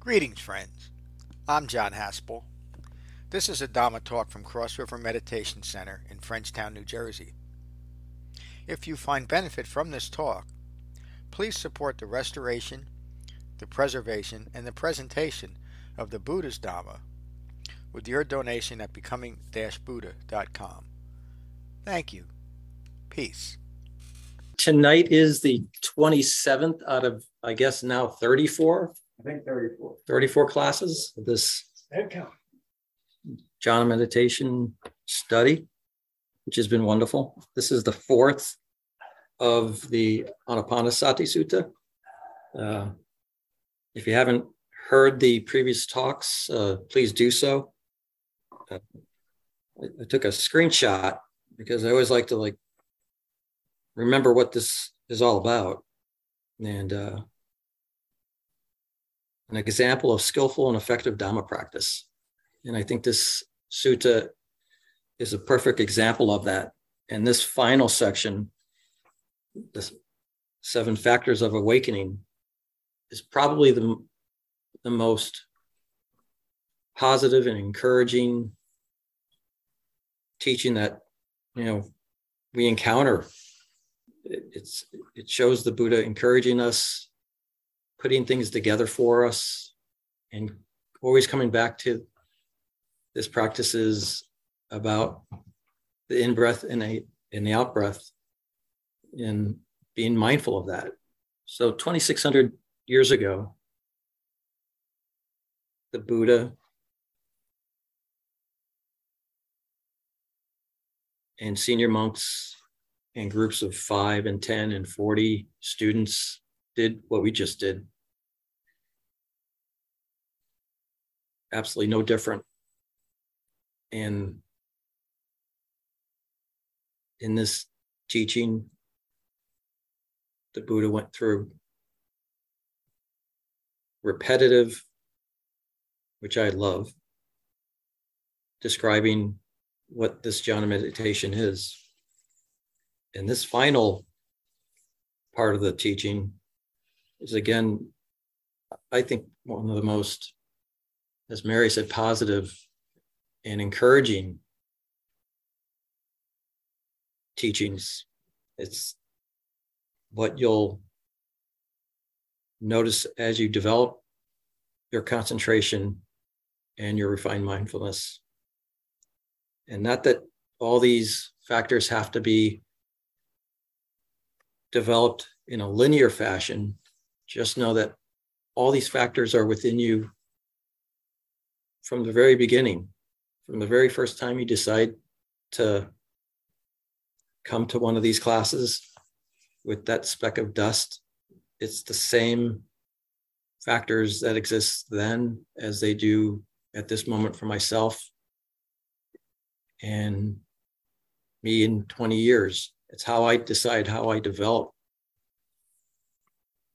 Greetings, friends. I'm John Haspel. This is a Dhamma talk from Cross River Meditation Center in Frenchtown, New Jersey. If you find benefit from this talk, please support the restoration, the preservation, and the presentation of the Buddha's Dhamma with your donation at becoming-buddha.com. Thank you. Peace. Tonight is the 27th out of, I guess, now 34 I think thirty-four. 34 classes of this Head count. jhana meditation study, which has been wonderful. This is the fourth of the Anapanasati Sutta. Uh, if you haven't heard the previous talks, uh, please do so. Uh, I, I took a screenshot because I always like to like remember what this is all about. And uh, an example of skillful and effective Dhamma practice. And I think this sutta is a perfect example of that. And this final section, the seven factors of awakening, is probably the, the most positive and encouraging teaching that you know we encounter. It, it's it shows the Buddha encouraging us putting things together for us and always coming back to this practice is about the in breath and a in the out breath and being mindful of that. So 2600 years ago, the Buddha and senior monks and groups of five and 10 and 40 students did what we just did. Absolutely no different. And in this teaching, the Buddha went through repetitive, which I love, describing what this jhana meditation is. And this final part of the teaching is again, I think one of the most, as Mary said, positive and encouraging teachings. It's what you'll notice as you develop your concentration and your refined mindfulness. And not that all these factors have to be developed in a linear fashion, just know that all these factors are within you from the very beginning, from the very first time you decide to come to one of these classes with that speck of dust. It's the same factors that exist then as they do at this moment for myself and me in 20 years. It's how I decide how I develop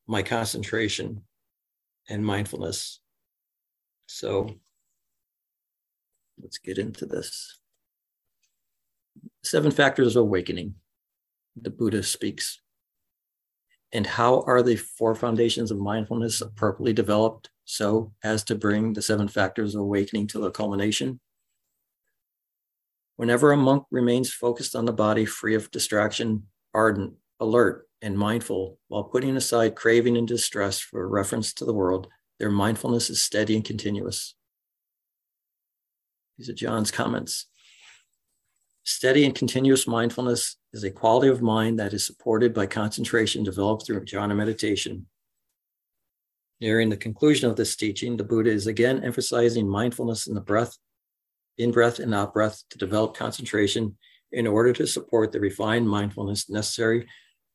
my concentration and mindfulness. So let's get into this. Seven factors of awakening, the Buddha speaks. And how are the four foundations of mindfulness appropriately developed so as to bring the seven factors of awakening to the culmination? Whenever a monk remains focused on the body, free of distraction, ardent, alert, and mindful while putting aside craving and distress for reference to the world, their mindfulness is steady and continuous. These are John's comments. Steady and continuous mindfulness is a quality of mind that is supported by concentration developed through jhana meditation. Nearing the conclusion of this teaching, the Buddha is again emphasizing mindfulness in the breath, in breath and out breath to develop concentration in order to support the refined mindfulness necessary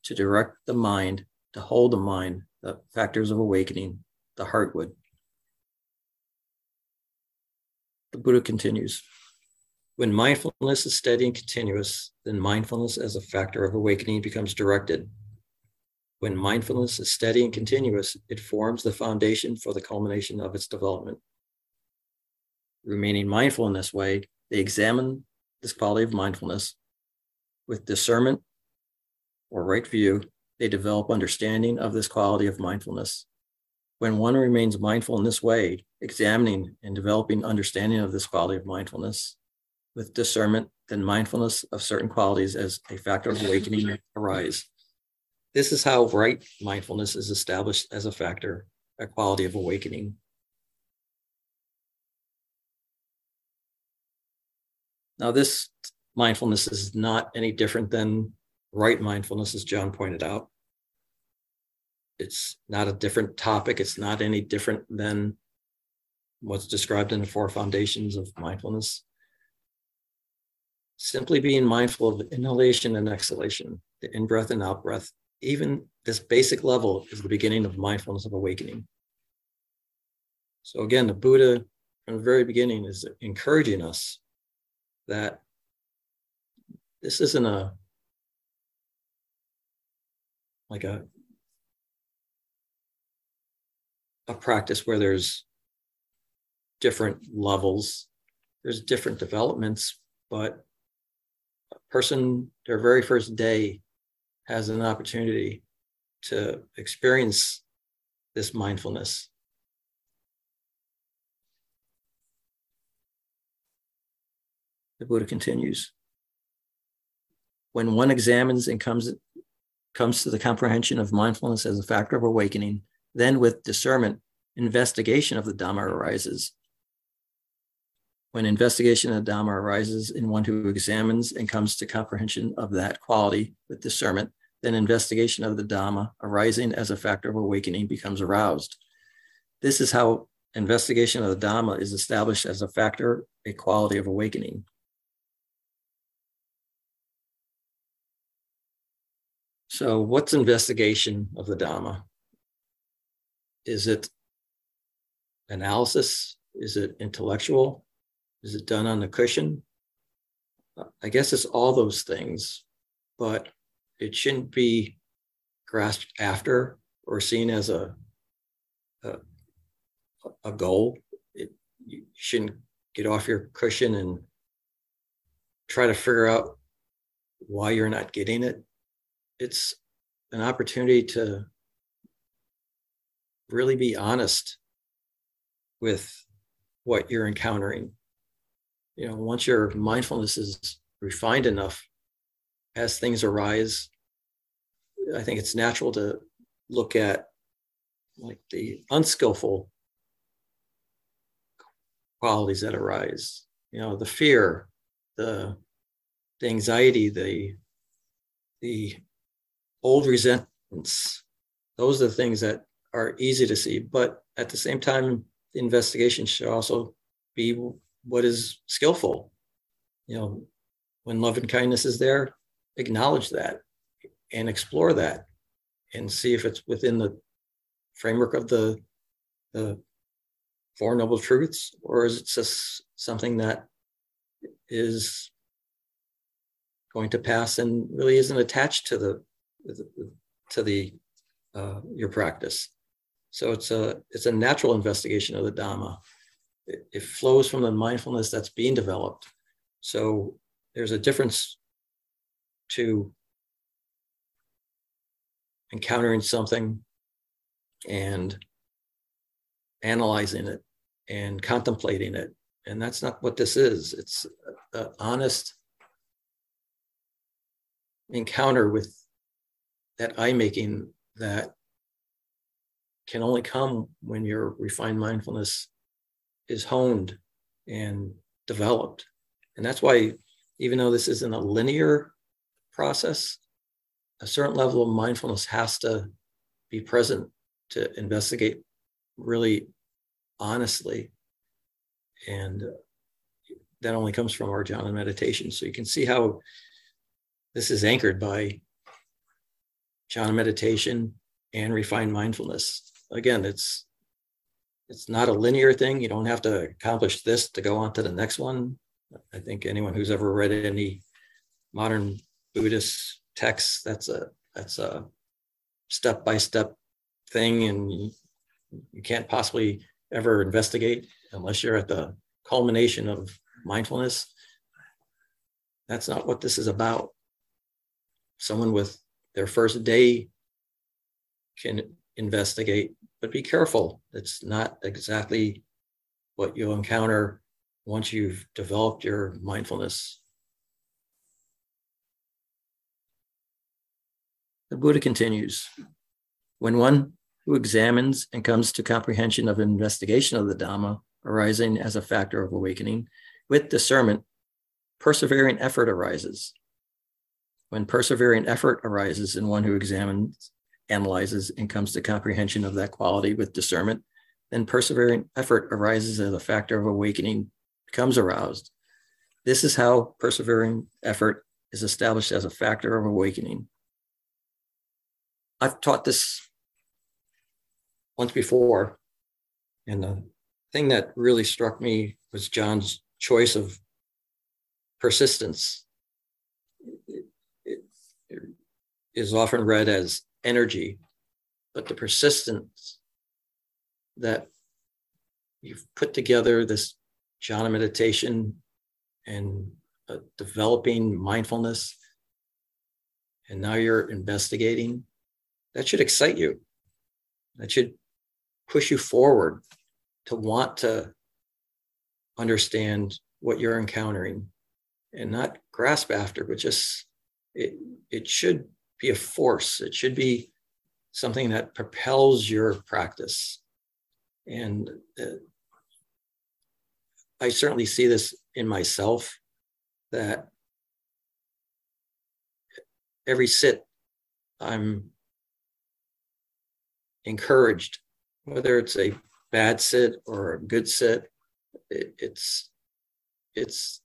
to direct the mind, to hold the mind, the factors of awakening, the heartwood. The Buddha continues When mindfulness is steady and continuous, then mindfulness as a factor of awakening becomes directed. When mindfulness is steady and continuous, it forms the foundation for the culmination of its development. Remaining mindful in this way, they examine this quality of mindfulness with discernment or right view, they develop understanding of this quality of mindfulness. When one remains mindful in this way, examining and developing understanding of this quality of mindfulness with discernment, then mindfulness of certain qualities as a factor of awakening arise. This is how right mindfulness is established as a factor, a quality of awakening. Now, this mindfulness is not any different than right mindfulness, as John pointed out. It's not a different topic. It's not any different than what's described in the four foundations of mindfulness. Simply being mindful of inhalation and exhalation, the in breath and out breath, even this basic level is the beginning of mindfulness of awakening. So, again, the Buddha from the very beginning is encouraging us that this isn't a like a a practice where there's different levels there's different developments but a person their very first day has an opportunity to experience this mindfulness. The buddha continues when one examines and comes comes to the comprehension of mindfulness as a factor of awakening, then with discernment, investigation of the Dhamma arises. When investigation of the Dhamma arises in one who examines and comes to comprehension of that quality with discernment, then investigation of the Dhamma arising as a factor of awakening becomes aroused. This is how investigation of the Dhamma is established as a factor, a quality of awakening. So, what's investigation of the Dhamma? Is it analysis? Is it intellectual? Is it done on the cushion? I guess it's all those things, but it shouldn't be grasped after or seen as a a, a goal. It, you shouldn't get off your cushion and try to figure out why you're not getting it it's an opportunity to really be honest with what you're encountering. You know, once your mindfulness is refined enough, as things arise, I think it's natural to look at like the unskillful qualities that arise. You know, the fear, the the anxiety, the the old resentments. Those are the things that are easy to see. But at the same time, the investigation should also be what is skillful. You know, when love and kindness is there, acknowledge that and explore that and see if it's within the framework of the the four noble truths or is it just something that is going to pass and really isn't attached to the to the uh, your practice. So it's a it's a natural investigation of the Dhamma. It, it flows from the mindfulness that's being developed. So there's a difference to encountering something and analyzing it and contemplating it. And that's not what this is. It's an honest encounter with that I-making that can only come when your refined mindfulness is honed and developed. And that's why, even though this isn't a linear process, a certain level of mindfulness has to be present to investigate really honestly. And that only comes from our jhana meditation. So you can see how this is anchored by jhana meditation, and refined mindfulness. Again, it's it's not a linear thing. You don't have to accomplish this to go on to the next one. I think anyone who's ever read any modern Buddhist texts, that's a that's a step by step thing, and you, you can't possibly ever investigate unless you're at the culmination of mindfulness. That's not what this is about. Someone with their first day can investigate but be careful. It's not exactly what you'll encounter once you've developed your mindfulness. The Buddha continues When one who examines and comes to comprehension of investigation of the Dhamma arising as a factor of awakening, with discernment, persevering effort arises. When persevering effort arises in one who examines, analyzes, and comes to comprehension of that quality with discernment, then persevering effort arises as a factor of awakening, becomes aroused. This is how persevering effort is established as a factor of awakening. I've taught this once before, and the thing that really struck me was John's choice of persistence. Is often read as energy, but the persistence that you've put together this jhana meditation and uh, developing mindfulness, and now you're investigating, that should excite you. That should push you forward to want to understand what you're encountering and not grasp after, but just it, it should be a force. It should be something that propels your practice. And uh, I certainly see this in myself that every sit I'm encouraged, whether it's a bad sit or a good sit, it, it's it's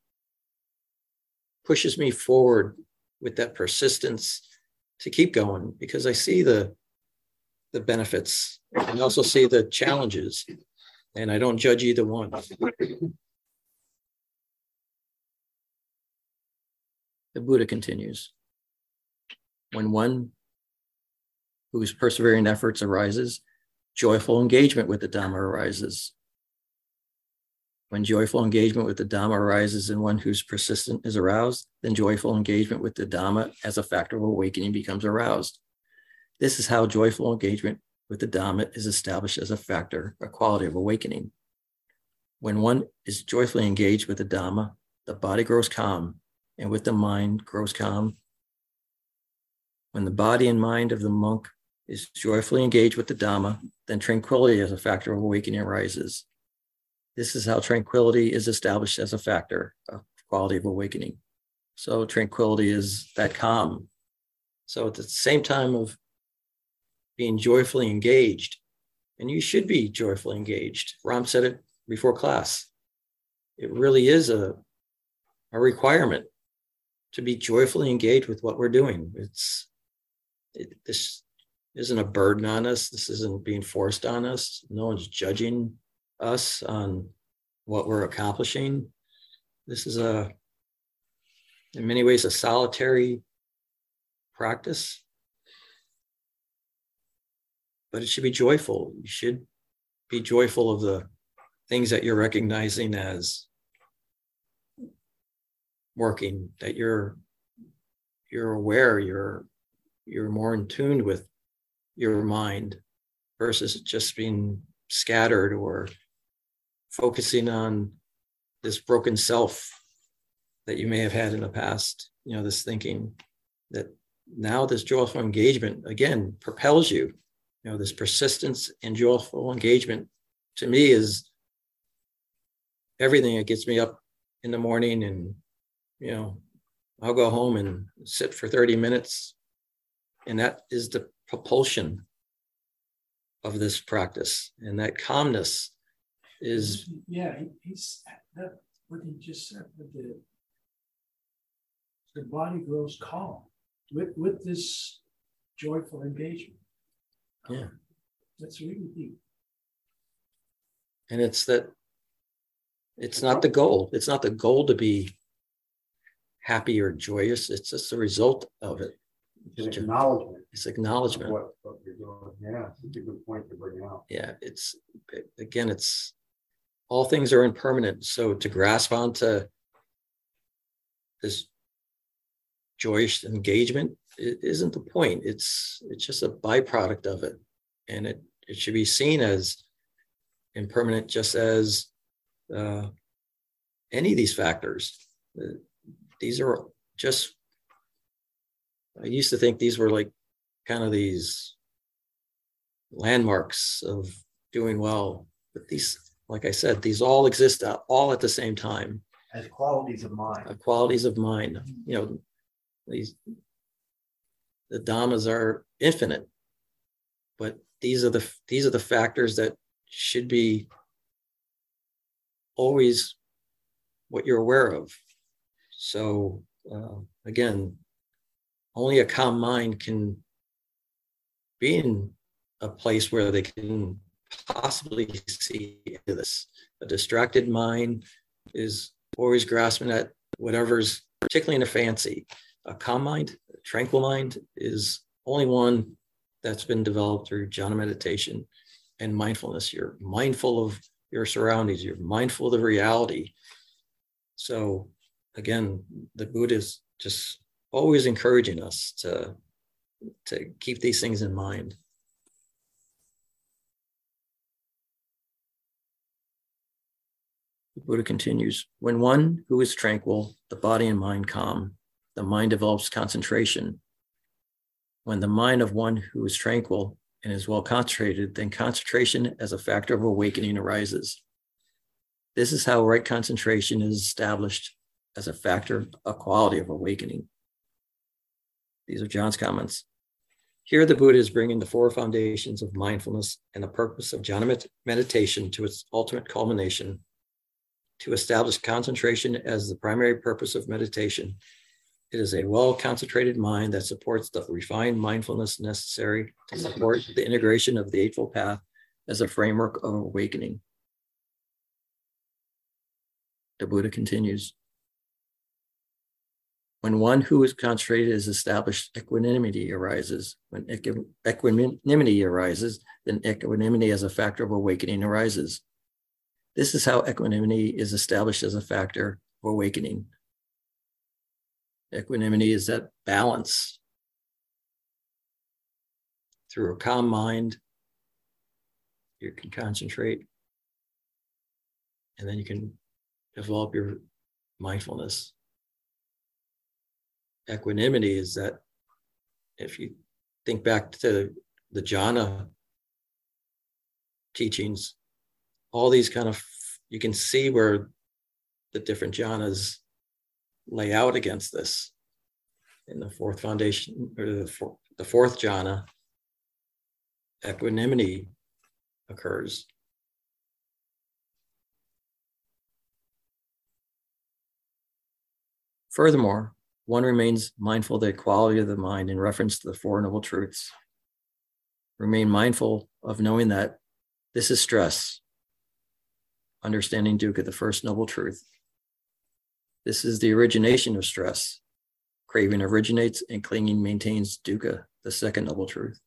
pushes me forward with that persistence to keep going because I see the the benefits and also see the challenges and I don't judge either one. The Buddha continues. When one whose persevering efforts arises, joyful engagement with the Dhamma arises. When joyful engagement with the Dhamma arises in one whose persistent is aroused, then joyful engagement with the Dhamma as a factor of awakening becomes aroused. This is how joyful engagement with the Dhamma is established as a factor, a quality of awakening. When one is joyfully engaged with the Dhamma, the body grows calm, and with the mind grows calm. When the body and mind of the monk is joyfully engaged with the Dhamma, then tranquility as a factor of awakening arises. This is how tranquility is established as a factor of quality of awakening. So tranquility is that calm. So at the same time of being joyfully engaged, and you should be joyfully engaged. Ram said it before class. It really is a, a requirement to be joyfully engaged with what we're doing. It's it, this isn't a burden on us. This isn't being forced on us. No one's judging us on what we're accomplishing. This is a, in many ways, a solitary practice, but it should be joyful. You should be joyful of the things that you're recognizing as working, that you're you're aware, you're you're more in tune with your mind versus just being scattered or focusing on this broken self that you may have had in the past, you know, this thinking that now this joyful engagement again propels you. You know, this persistence and joyful engagement to me is everything that gets me up in the morning and, you know, I'll go home and sit for 30 minutes. And that is the propulsion of this practice. And that calmness is yeah he, he's that what he just said with the the body grows calm with with this joyful engagement. Yeah. That's really deep. And it's that it's not the goal. It's not the goal to be happy or joyous. It's just a result of it. It's acknowledgement. It's acknowledgement. What, what you're doing. Yeah it's a good point to bring out. Yeah it's again it's all things are impermanent. So to grasp onto this joyous engagement it isn't the point. It's it's just a byproduct of it, and it it should be seen as impermanent just as uh, any of these factors. Uh, these are just, I used to think these were like kind of these landmarks of doing well. But these, like I said, these all exist all at the same time. As qualities of mind. Uh, qualities of mind. You know, these the dhammas are infinite, but these are the these are the factors that should be always what you're aware of. So uh, again, only a calm mind can be in a place where they can possibly see this. A distracted mind is always grasping at whatever's particularly in a fancy. A calm mind, a tranquil mind is only one that's been developed through jhana meditation and mindfulness. You're mindful of your surroundings, you're mindful of the reality. So again, the Buddha is just always encouraging us to, to keep these things in mind. The Buddha continues When one who is tranquil, the body and mind calm, the mind develops concentration. When the mind of one who is tranquil and is well concentrated, then concentration as a factor of awakening arises. This is how right concentration is established as a factor, a quality of awakening. These are John's comments. Here, the Buddha is bringing the four foundations of mindfulness and the purpose of jhana meditation to its ultimate culmination to establish concentration as the primary purpose of meditation. It is a well concentrated mind that supports the refined mindfulness necessary to support the integration of the Eightfold Path as a framework of awakening. The Buddha continues When one who is concentrated is established, equanimity arises. When equanimity arises, then equanimity as a factor of awakening arises. This is how equanimity is established as a factor of awakening. Equanimity is that balance through a calm mind. You can concentrate, and then you can develop your mindfulness. Equanimity is that if you think back to the jhana teachings, all these kind of you can see where the different jhanas lay out against this. In the fourth foundation or the, four, the fourth jhana equanimity occurs. Furthermore one remains mindful of the quality of the mind in reference to the four noble truths. Remain mindful of knowing that this is stress understanding dukkha, the first noble truth. This is the origination of stress. Craving originates and clinging maintains dukkha, the second noble truth.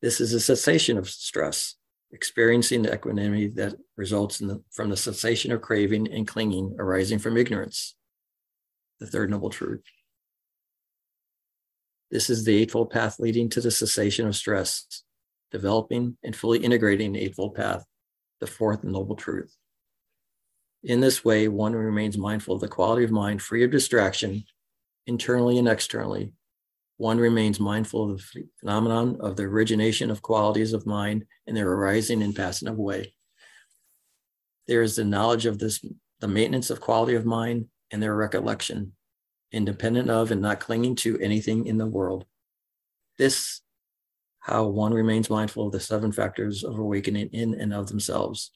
This is a cessation of stress, experiencing the equanimity that results the, from the cessation of craving and clinging arising from ignorance, the third noble truth. This is the Eightfold Path leading to the cessation of stress, developing and fully integrating the Eightfold Path the fourth noble truth. In this way, one remains mindful of the quality of mind free of distraction, internally and externally. One remains mindful of the phenomenon of the origination of qualities of mind and their arising and passing away. There is the knowledge of this, the maintenance of quality of mind and their recollection, independent of and not clinging to anything in the world. This how one remains mindful of the seven factors of awakening in and of themselves.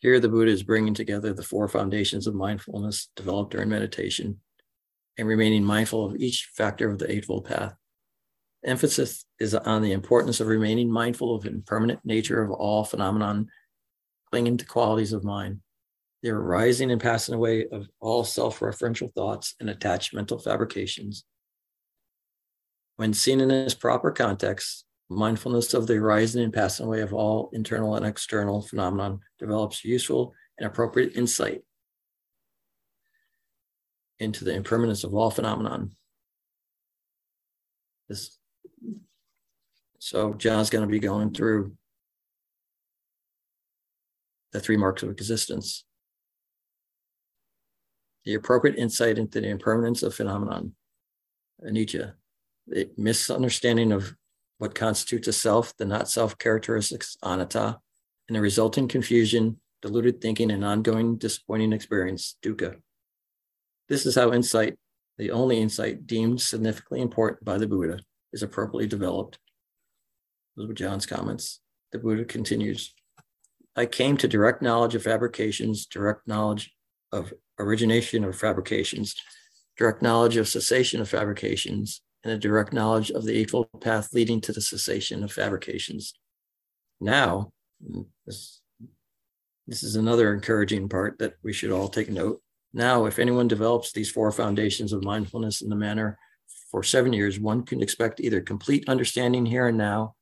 Here, the Buddha is bringing together the four foundations of mindfulness developed during meditation and remaining mindful of each factor of the Eightfold Path. Emphasis is on the importance of remaining mindful of the impermanent nature of all phenomenon clinging to qualities of mind, the arising and passing away of all self referential thoughts and attached mental fabrications, when seen in its proper context, mindfulness of the arising and passing away of all internal and external phenomenon develops useful and appropriate insight into the impermanence of all phenomenon. This So John's going to be going through the three marks of existence. The appropriate insight into the impermanence of phenomenon, anicca, the misunderstanding of what constitutes a self, the not self characteristics, anatta, and the resulting confusion, deluded thinking, and ongoing disappointing experience, dukkha. This is how insight, the only insight deemed significantly important by the Buddha, is appropriately developed. Those were John's comments. The Buddha continues I came to direct knowledge of fabrications, direct knowledge of origination of fabrications, direct knowledge of cessation of fabrications, and a direct knowledge of the Eightfold Path leading to the cessation of fabrications. Now, this, this is another encouraging part that we should all take note. Now, if anyone develops these four foundations of mindfulness in the manner for seven years, one can expect either complete understanding here and now,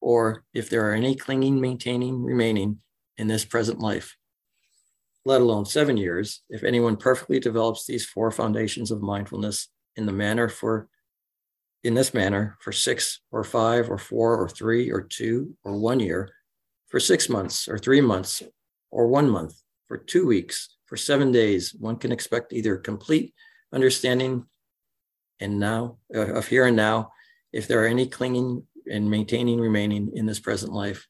or if there are any clinging, maintaining, remaining in this present life, let alone seven years, if anyone perfectly develops these four foundations of mindfulness in the manner for in this manner for six or five or four or three or two or one year, for six months or three months or one month, for two weeks, for seven days, one can expect either complete understanding and now uh, of here and now, if there are any clinging and maintaining remaining in this present life.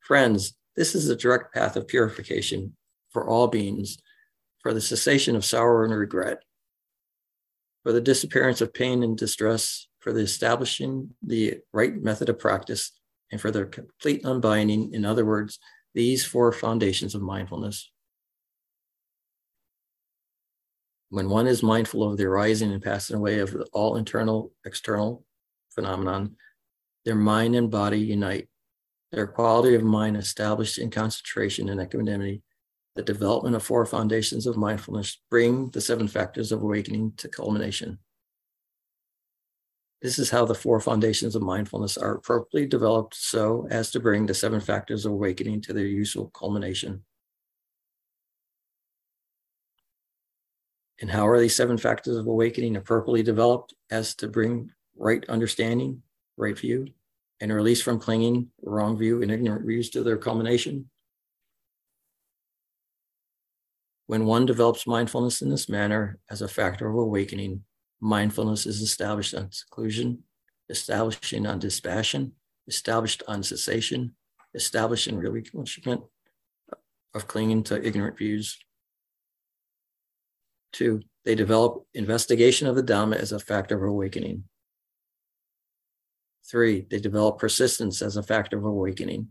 Friends, this is the direct path of purification for all beings, for the cessation of sorrow and regret, for the disappearance of pain and distress, for the establishing the right method of practice, and for their complete unbinding. In other words, these four foundations of mindfulness. When one is mindful of the arising and passing away of all internal, external phenomenon, their mind and body unite. Their quality of mind established in concentration and equanimity, the development of four foundations of mindfulness bring the seven factors of awakening to culmination. This is how the four foundations of mindfulness are appropriately developed so as to bring the seven factors of awakening to their useful culmination. And how are these seven factors of awakening appropriately developed as to bring right understanding, right view, and release from clinging, wrong view, and ignorant views to their culmination? When one develops mindfulness in this manner as a factor of awakening, mindfulness is established on seclusion, establishing on dispassion, established on cessation, established in relinquishment of clinging to ignorant views, Two, they develop investigation of the Dhamma as a factor of awakening. Three, they develop persistence as a factor of awakening.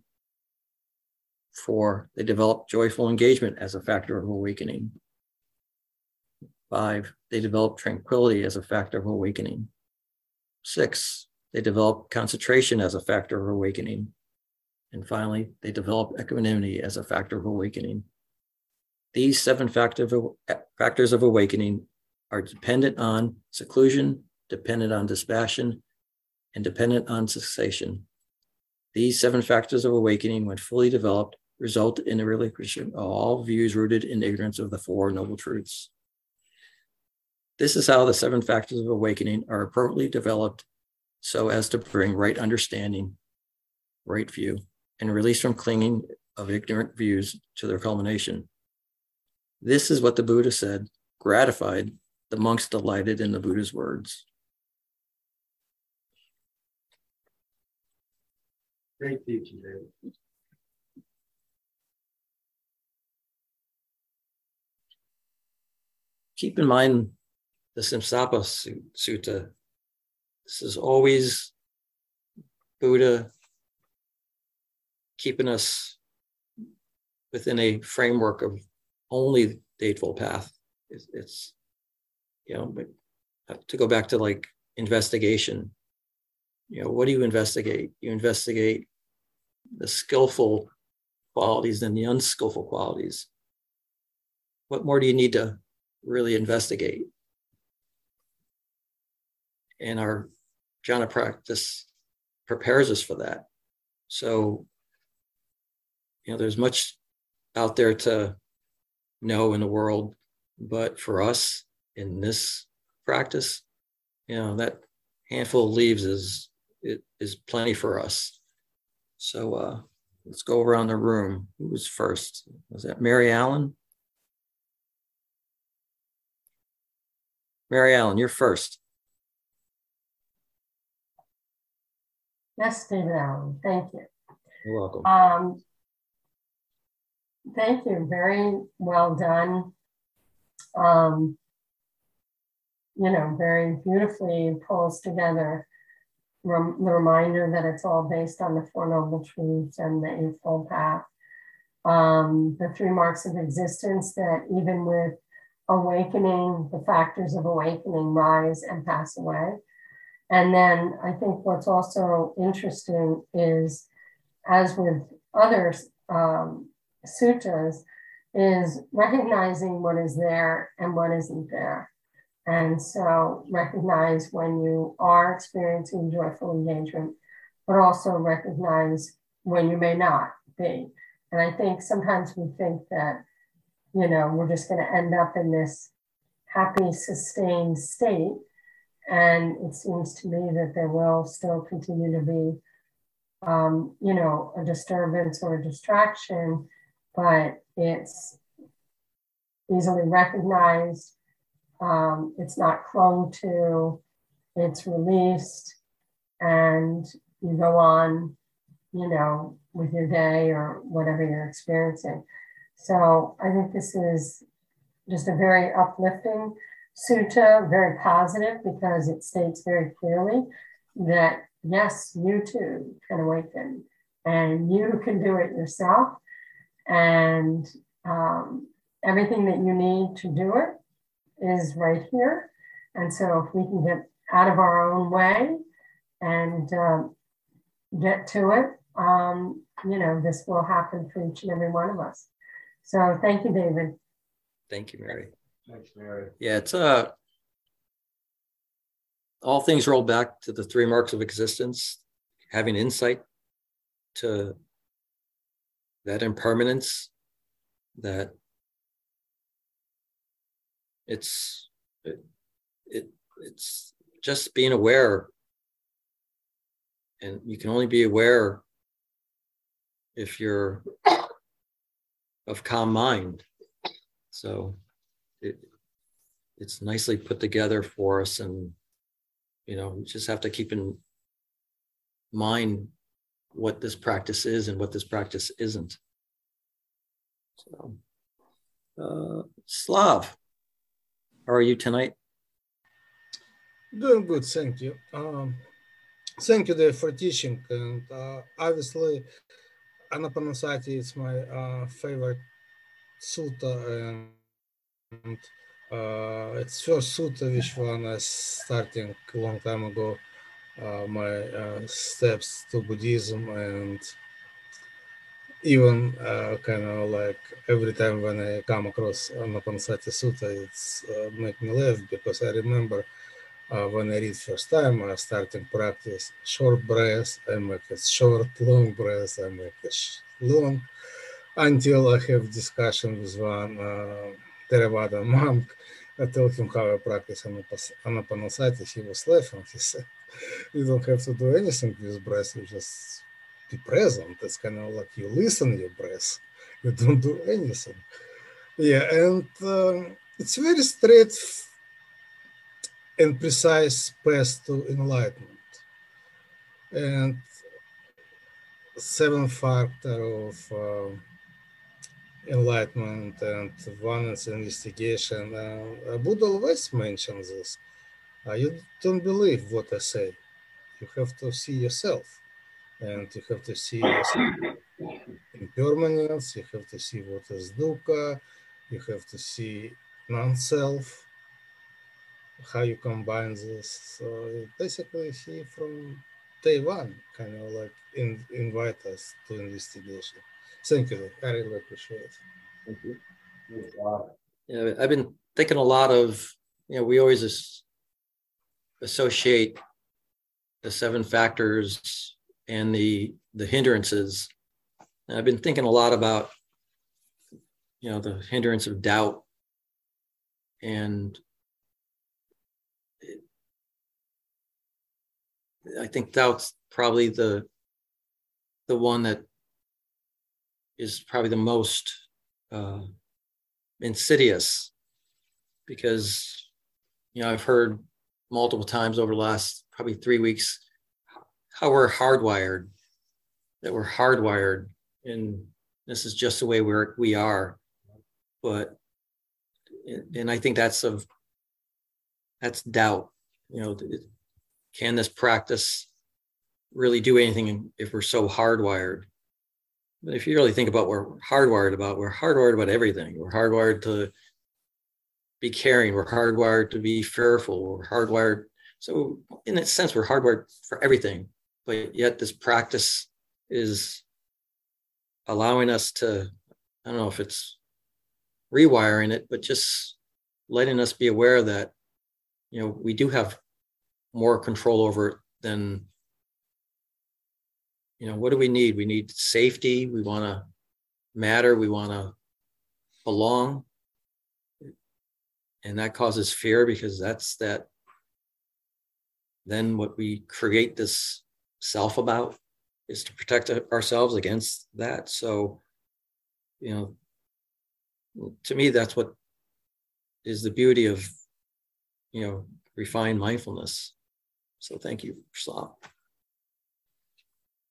Four, they develop joyful engagement as a factor of awakening. Five, they develop tranquility as a factor of awakening. Six, they develop concentration as a factor of awakening. And finally, they develop equanimity as a factor of awakening. These seven eh, factors of awakening are dependent on seclusion, dependent on dispassion, and dependent on cessation. These seven factors of awakening, when fully developed, result in the relinquishment of all views rooted in ignorance of the Four Noble Truths. This is how the seven factors of awakening are appropriately developed so as to bring right understanding, right view, and release from clinging of ignorant views to their culmination. This is what the Buddha said. Gratified, the monks delighted in the Buddha's words. Great teaching, David. Keep in mind the Simsapa Sutta. This is always Buddha keeping us within a framework of only the Eightfold Path. It's, it's you know, to go back to like investigation, you know, what do you investigate? You investigate the skillful qualities and the unskillful qualities. What more do you need to really investigate? And our jhana practice prepares us for that. So, you know, there's much out there to know in the world. But for us in this practice, you know, that handful of leaves is it is plenty for us. So uh, let's go around the room. Who was first? Was that Mary Allen? Mary Allen, you're first. Yes, David Allen, thank you. You're welcome. Um, thank you, very well done. Um, you know, very beautifully pulls together rem- the reminder that it's all based on the Four Noble Truths and the Eightfold Path. Um, the three marks of existence that even with awakening, the factors of awakening rise and pass away. And then I think what's also interesting is, as with other um, sutras, is recognizing what is there and what isn't there. And so recognize when you are experiencing joyful engagement, but also recognize when you may not be. And I think sometimes we think that, you know, we're just going to end up in this happy, sustained state. And it seems to me that there will still continue to be, um, you know, a disturbance or a distraction, but it's easily recognized. Um, it's not clung to, it's released, and you go on, you know, with your day or whatever you're experiencing. So I think this is just a very uplifting sutta, very positive because it states very clearly that yes, you too can awaken and you can do it yourself. And um, everything that you need to do it is right here. And so if we can get out of our own way and um, get to it, um, you know, this will happen for each and every one of us. So thank you, David. Thank you, Mary. Thanks, Mary. Yeah, it's uh all things roll back to the three marks of existence, having insight to that impermanence, that it's it, it it's just being aware and you can only be aware if you're of calm mind so it it's nicely put together for us and you know we just have to keep in mind what this practice is and what this practice isn't so uh slav how are you tonight Doing good, thank you. Um, thank you, for teaching. And uh, obviously, Anapanasati is my uh, favorite sutta, and uh, it's first sutta which one I starting a long time ago. Uh, my steps to Buddhism, and even kind of like every time when I come across Anapanasati sutta, it's make me laugh because I remember when I read first time, I start starting practice short breaths, I make it short, long breaths, I make it long, until I have discussion with one uh, Theravada monk. I told him how I practice Anapanasati. He was laughing. He said, "You don't have to do anything with breath. You just be present. It's kind of like you listen your breath. You don't do anything." Yeah, and uh, it's very straight and precise path to enlightenment. And seven factor of uh, enlightenment and one is investigation. Uh, Buddha always mentions this. Uh, you don't believe what I say. You have to see yourself, and you have to see impermanence. You have to see what is dukkha. You have to see non-self how you combine this. So basically, he from day one kind of like in, invite us to investigation. Thank you. I really appreciate it. Thank you. Yeah, I've been thinking a lot of, you know, we always as- associate the seven factors and the the hindrances. And I've been thinking a lot about, you know, the hindrance of doubt and I think doubt's probably the the one that is probably the most uh, insidious because you know I've heard multiple times over the last probably three weeks how we're hardwired that we're hardwired and this is just the way we're we are. But and i think that's of that's doubt you know can this practice really do anything if we're so hardwired? But if you really think about what we're hardwired about we're hardwired about everything. We're hardwired to be caring. We're hardwired to be fearful. We're hardwired so in that sense we're hardwired for everything. But yet this practice is allowing us to i don't know if it's rewiring it but just letting us be aware that you know we do have more control over it than you know what do we need we need safety we want to matter we want to belong and that causes fear because that's that then what we create this self about is to protect ourselves against that. So, you know, to me, that's what is the beauty of, you know, refined mindfulness. So thank you, Slop.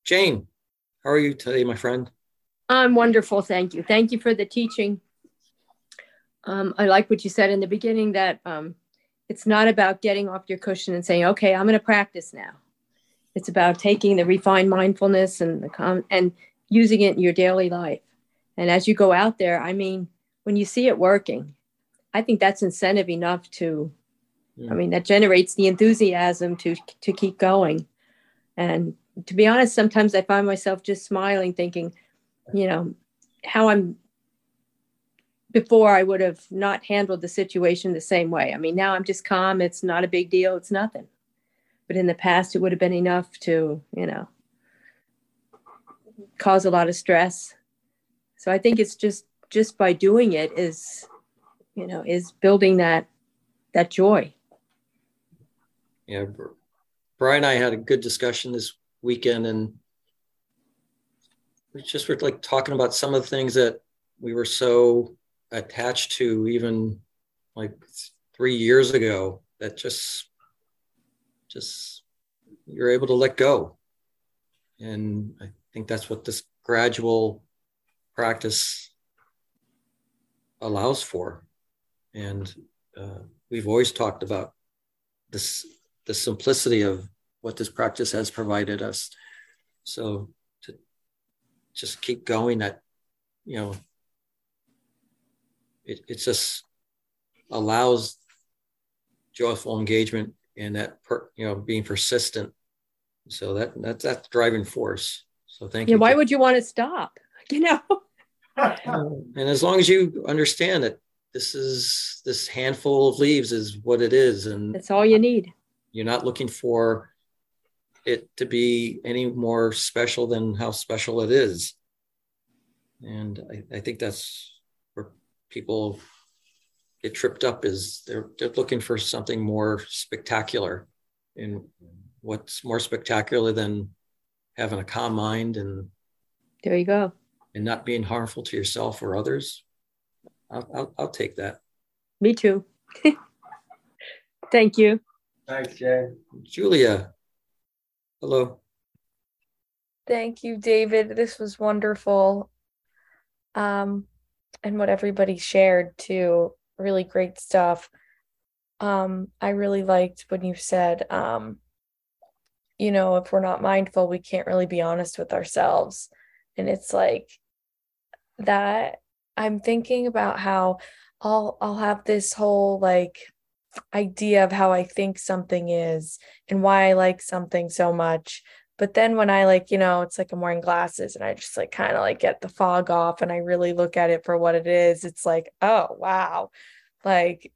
Jane, how are you today, my friend? I'm wonderful. Thank you. Thank you for the teaching. Um, I like what you said in the beginning that um, it's not about getting off your cushion and saying, okay, I'm going to practice now. It's about taking the refined mindfulness and the com- and using it in your daily life. And as you go out there, I mean, when you see it working, I think that's incentive enough to, I mean, that generates the enthusiasm to to keep going. And to be honest, sometimes I find myself just smiling, thinking, you know, how I'm before I would have not handled the situation the same way. I mean, now I'm just calm. It's not a big deal. It's nothing but in the past it would have been enough to you know cause a lot of stress so i think it's just just by doing it is you know is building that that joy yeah brian and i had a good discussion this weekend and we just were like talking about some of the things that we were so attached to even like three years ago that just just you're able to let go. And I think that's what this gradual practice allows for. And uh, we've always talked about this the simplicity of what this practice has provided us. So to just keep going that, you know, it, it just allows joyful engagement and that per, you know being persistent. So that that's that's driving force. So thank yeah, you. why would you want to stop? You know? And as long as you understand that this is this handful of leaves is what it is and that's all you need you're not looking for it to be any more special than how special it is. And i, I think that's where people get tripped up is they're, they're looking for something more spectacular and what's more spectacular than having a calm mind and there you go. and not being harmful to yourself or others. I'll, I'll, I'll take that. Me too. Thank you thanks jay. Julia. Hello. Thank you david. This was wonderful. Um and what everybody shared too. Really great stuff. Um, I really liked when you said, um, you know, if we're not mindful, we can't really be honest with ourselves. And it's like that I'm thinking about how I'll I'll have this whole like idea of how I think something is and why I like something so much. But then when I like, you know, it's like I'm wearing glasses and I just like kind of like get the fog off and I really look at it for what it is. It's like, oh, wow. Like,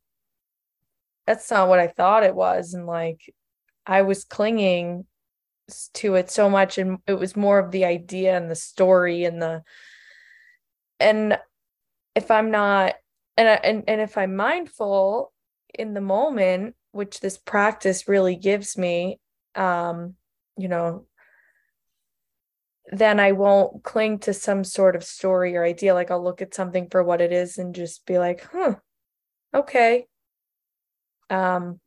that's not what I thought it was. And like, I was clinging to it so much. And it was more of the idea and the story and the, and if I'm not, and, and, and if I'm mindful in the moment, which this practice really gives me, um, you know, then I won't cling to some sort of story or idea. Like I'll look at something for what it is and just be like, huh, okay. Um,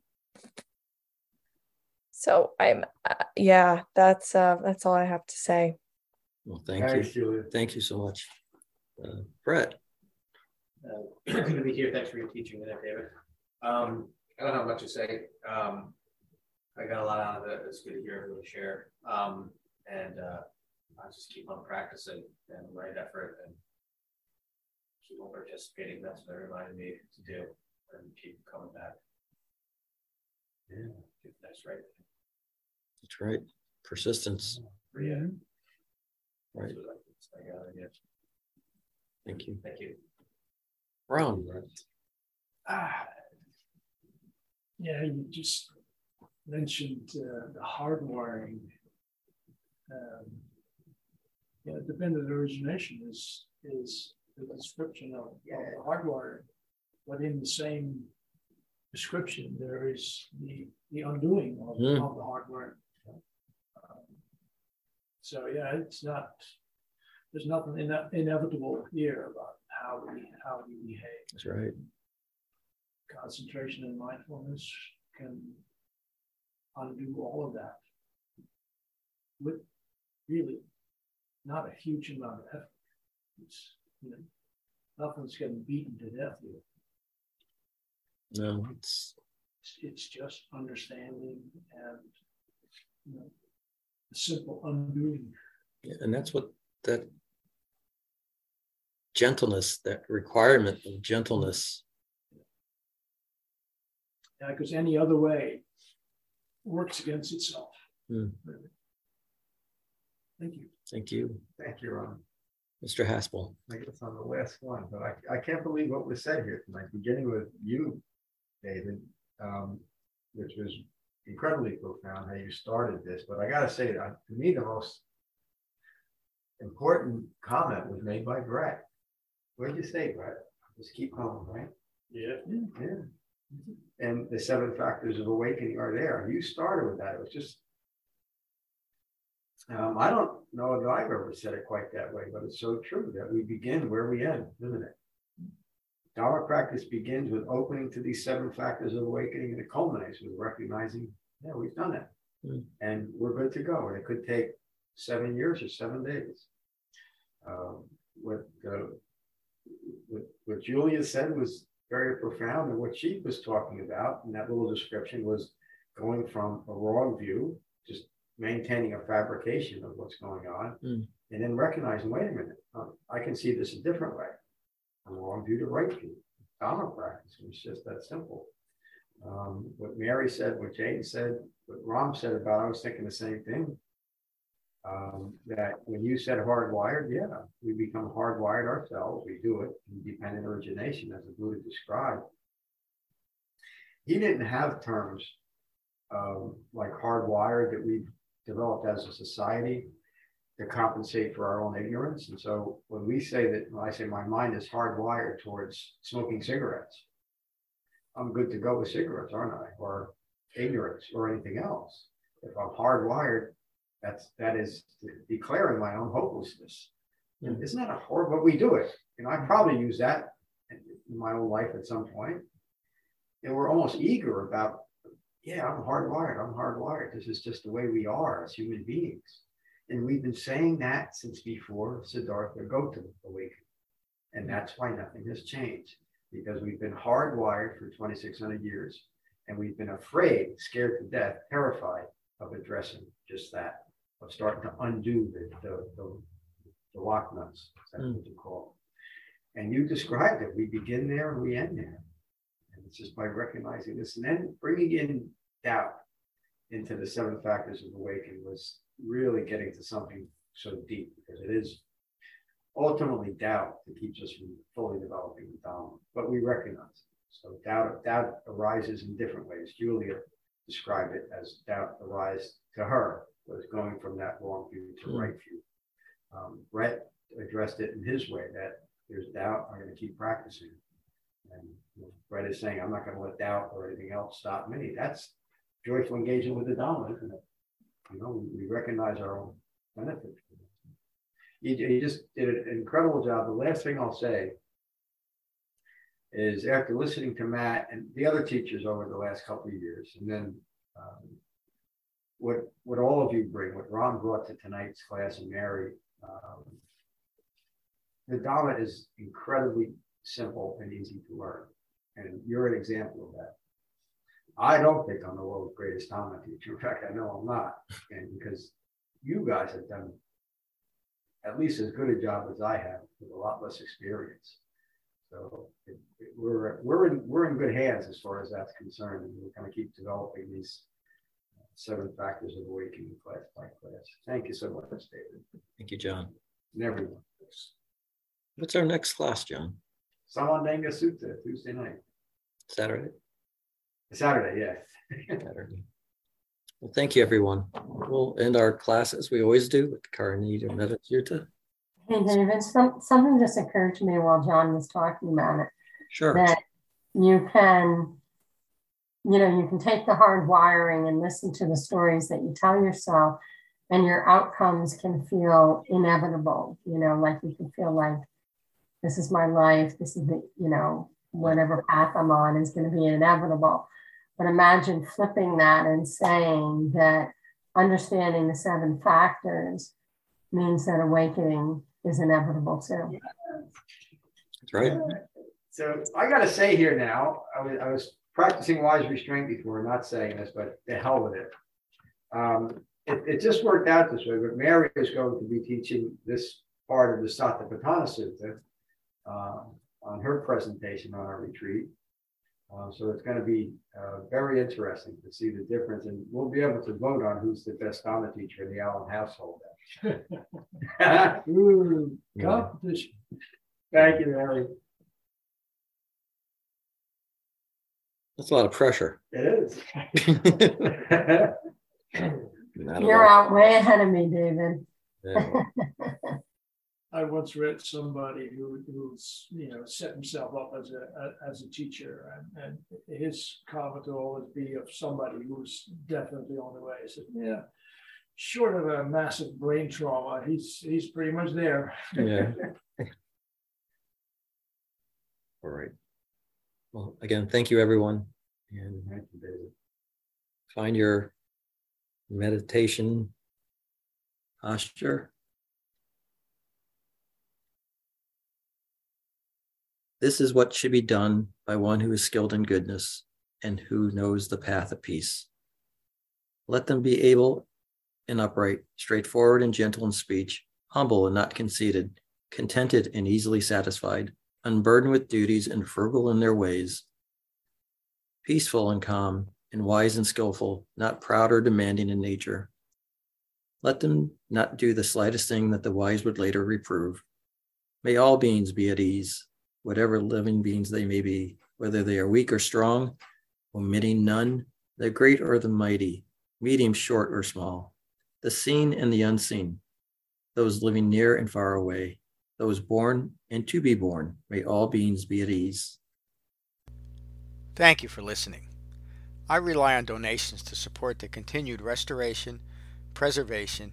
so I'm, uh, yeah, that's uh, that's all I have to say. Well, thank Thanks, you. Julia. Thank you so much. Uh, Brett, Uh, Good to be here. Thanks for your teaching today, David. Um, I don't have much to say. Um, I got a lot out of it. It's good to hear everyone share. Um, and, uh, I just keep on practicing and right effort and keep on participating. That's what it reminded me to do and keep coming back. Yeah, that's right. that's right. Persistence. Yeah. Right. That's what I- I got out of. Thank you. Thank you. Ron, Ah. Yeah, you just mentioned uh, the hardwiring. Um, yeah, dependent origination is is the description of, of the hardwiring, but in the same description, there is the the undoing of, of the hardwiring. Um, so yeah, it's not. There's nothing ine- inevitable here about how we how we behave that's right. Concentration and mindfulness can undo all of that with really not a huge amount of effort. It's, you know, nothing's getting beaten to death here. No, it's It's, it's just understanding and you know, a simple undoing. Yeah, and that's what that gentleness, that requirement of gentleness. Because any other way works against itself. Really. Thank you. Thank you, Thank you, Ron. Mr. Haspel. I guess I'm the last one, but I, I can't believe what was said here tonight, beginning with you, David, um, which was incredibly profound how you started this. But I gotta say, that to me, the most important comment was made by Brett. What did you say, Brett? Just keep going, right? Yeah. Yeah. And the seven factors of awakening are there. You started with that. It was just. Um, I don't know that I've ever said it quite that way, but it's so true that we begin where we end, isn't it? Dharma practice begins with opening to these seven factors of awakening, and it culminates with recognizing, yeah, we've done it, Mm. and we're good to go. And it could take seven years or seven days. Um, what, uh, what what Julia said was very profound, and what she was talking about in that little description was going from a wrong view, just maintaining a fabrication of what's going on, Mm. and then recognizing, wait a minute, uh, I can see this a different way. From wrong view to right view. Dharma practice. It's just that simple. Um, what Mary said, what Jane said, what Ram said about, I was thinking the same thing. Um, that when you said hardwired, yeah, we become hardwired ourselves. We do it in dependent origination, as the Buddha described. He didn't have terms um, like hardwired that we've developed as a society to compensate for our own ignorance. And so when we say that, when I say my mind is hardwired towards smoking cigarettes, I'm good to go with cigarettes, aren't I? Or ignorance or anything else. If I'm hardwired, that's that is declaring my own hopelessness. And isn't that a horrible? But we do it. You know, I probably use that in my own life at some point. And we're almost eager about, yeah, I'm hardwired. I'm hardwired. This is just the way we are as human beings. And we've been saying that since before Siddhartha Gautama awakened. And that's why nothing has changed because we've been hardwired for 2,600 years and we've been afraid, scared to death, terrified of addressing just that, of starting to undo the, the, the, the lock nuts. That's what hmm. you call it. And you described it. We begin there and we end there. And it's just by recognizing this and then bringing in doubt into the seven factors of awakening was really getting to something so deep because it is ultimately doubt that keeps us from fully developing the Dhamma. But we recognize it. So doubt, doubt arises in different ways. Julia described it as doubt arise to her, was going from that wrong view to Mm. right view. Um, Brett addressed it in his way that there's doubt, I'm going to keep practicing. And Brett is saying, I'm not going to let doubt or anything else stop me. That's joyful engagement with the Dhamma, isn't it? You know, we, recognize our own benefit. you, you just did an incredible job. The last thing I'll say is after listening to Matt and the other teachers over the last couple of years, and then um, what what all of you bring, what Ron brought to tonight's class and Mary, um, the Dhamma is incredibly simple and easy to learn, and you're an example of that. I don't think I'm the world's greatest Dhamma teacher. In fact, I know I'm not, and because you guys have done at least as good a job as I have with a lot less experience. So it, it, we're we're in we're in good hands as far as that's concerned, and we're going to keep developing these seven factors of awakening class by class. Thank you so much, David. Thank you, John. And everyone. What's our next class, John? Samananga Sutta, Tuesday night. Saturday? Saturday, yes. Saturday. Well, thank you, everyone. We'll end our class as we always do with Karaniya Metta Hey, David, some, something just occurred to me while John was talking about it. Sure. That you can, you know, you can take the hard wiring and listen to the stories that you tell yourself, and your outcomes can feel inevitable. You know, like you can feel like this is my life, this is the, you know, whatever path I'm on is going to be inevitable. But imagine flipping that and saying that understanding the seven factors means that awakening is inevitable too. That's right. So I got to say here now, I was, I was practicing wise restraint before, not saying this, but the hell with it. Um, it, it just worked out this way, but Mary is going to be teaching this part of the Satipatthana Sutta uh, on her presentation on our retreat. Uh, so it's going to be uh, very interesting to see the difference, and we'll be able to vote on who's the best Dhamma teacher in the Allen household. Ooh, competition. Thank you, Mary. That's a lot of pressure. It is. You're out way ahead of me, David. Yeah. I once read somebody who who's you know set himself up as a, a as a teacher, and, and his comment will always be of somebody who's definitely on the way. He said, "Yeah, short of a massive brain trauma, he's he's pretty much there." Yeah. All right. Well, again, thank you, everyone. And Thank you, David. find your meditation posture. This is what should be done by one who is skilled in goodness and who knows the path of peace. Let them be able and upright, straightforward and gentle in speech, humble and not conceited, contented and easily satisfied, unburdened with duties and frugal in their ways, peaceful and calm, and wise and skillful, not proud or demanding in nature. Let them not do the slightest thing that the wise would later reprove. May all beings be at ease, whatever living beings they may be, whether they are weak or strong, omitting none, the great or the mighty, medium, short, or small, the seen and the unseen, those living near and far away, those born and to be born, may all beings be at ease. Thank you for listening. I rely on donations to support the continued restoration, preservation,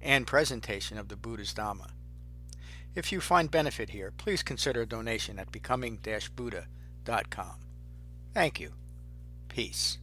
and presentation of the Buddha's Dhamma. If you find benefit here, please consider a donation at becoming-buddha.com. Thank you. Peace.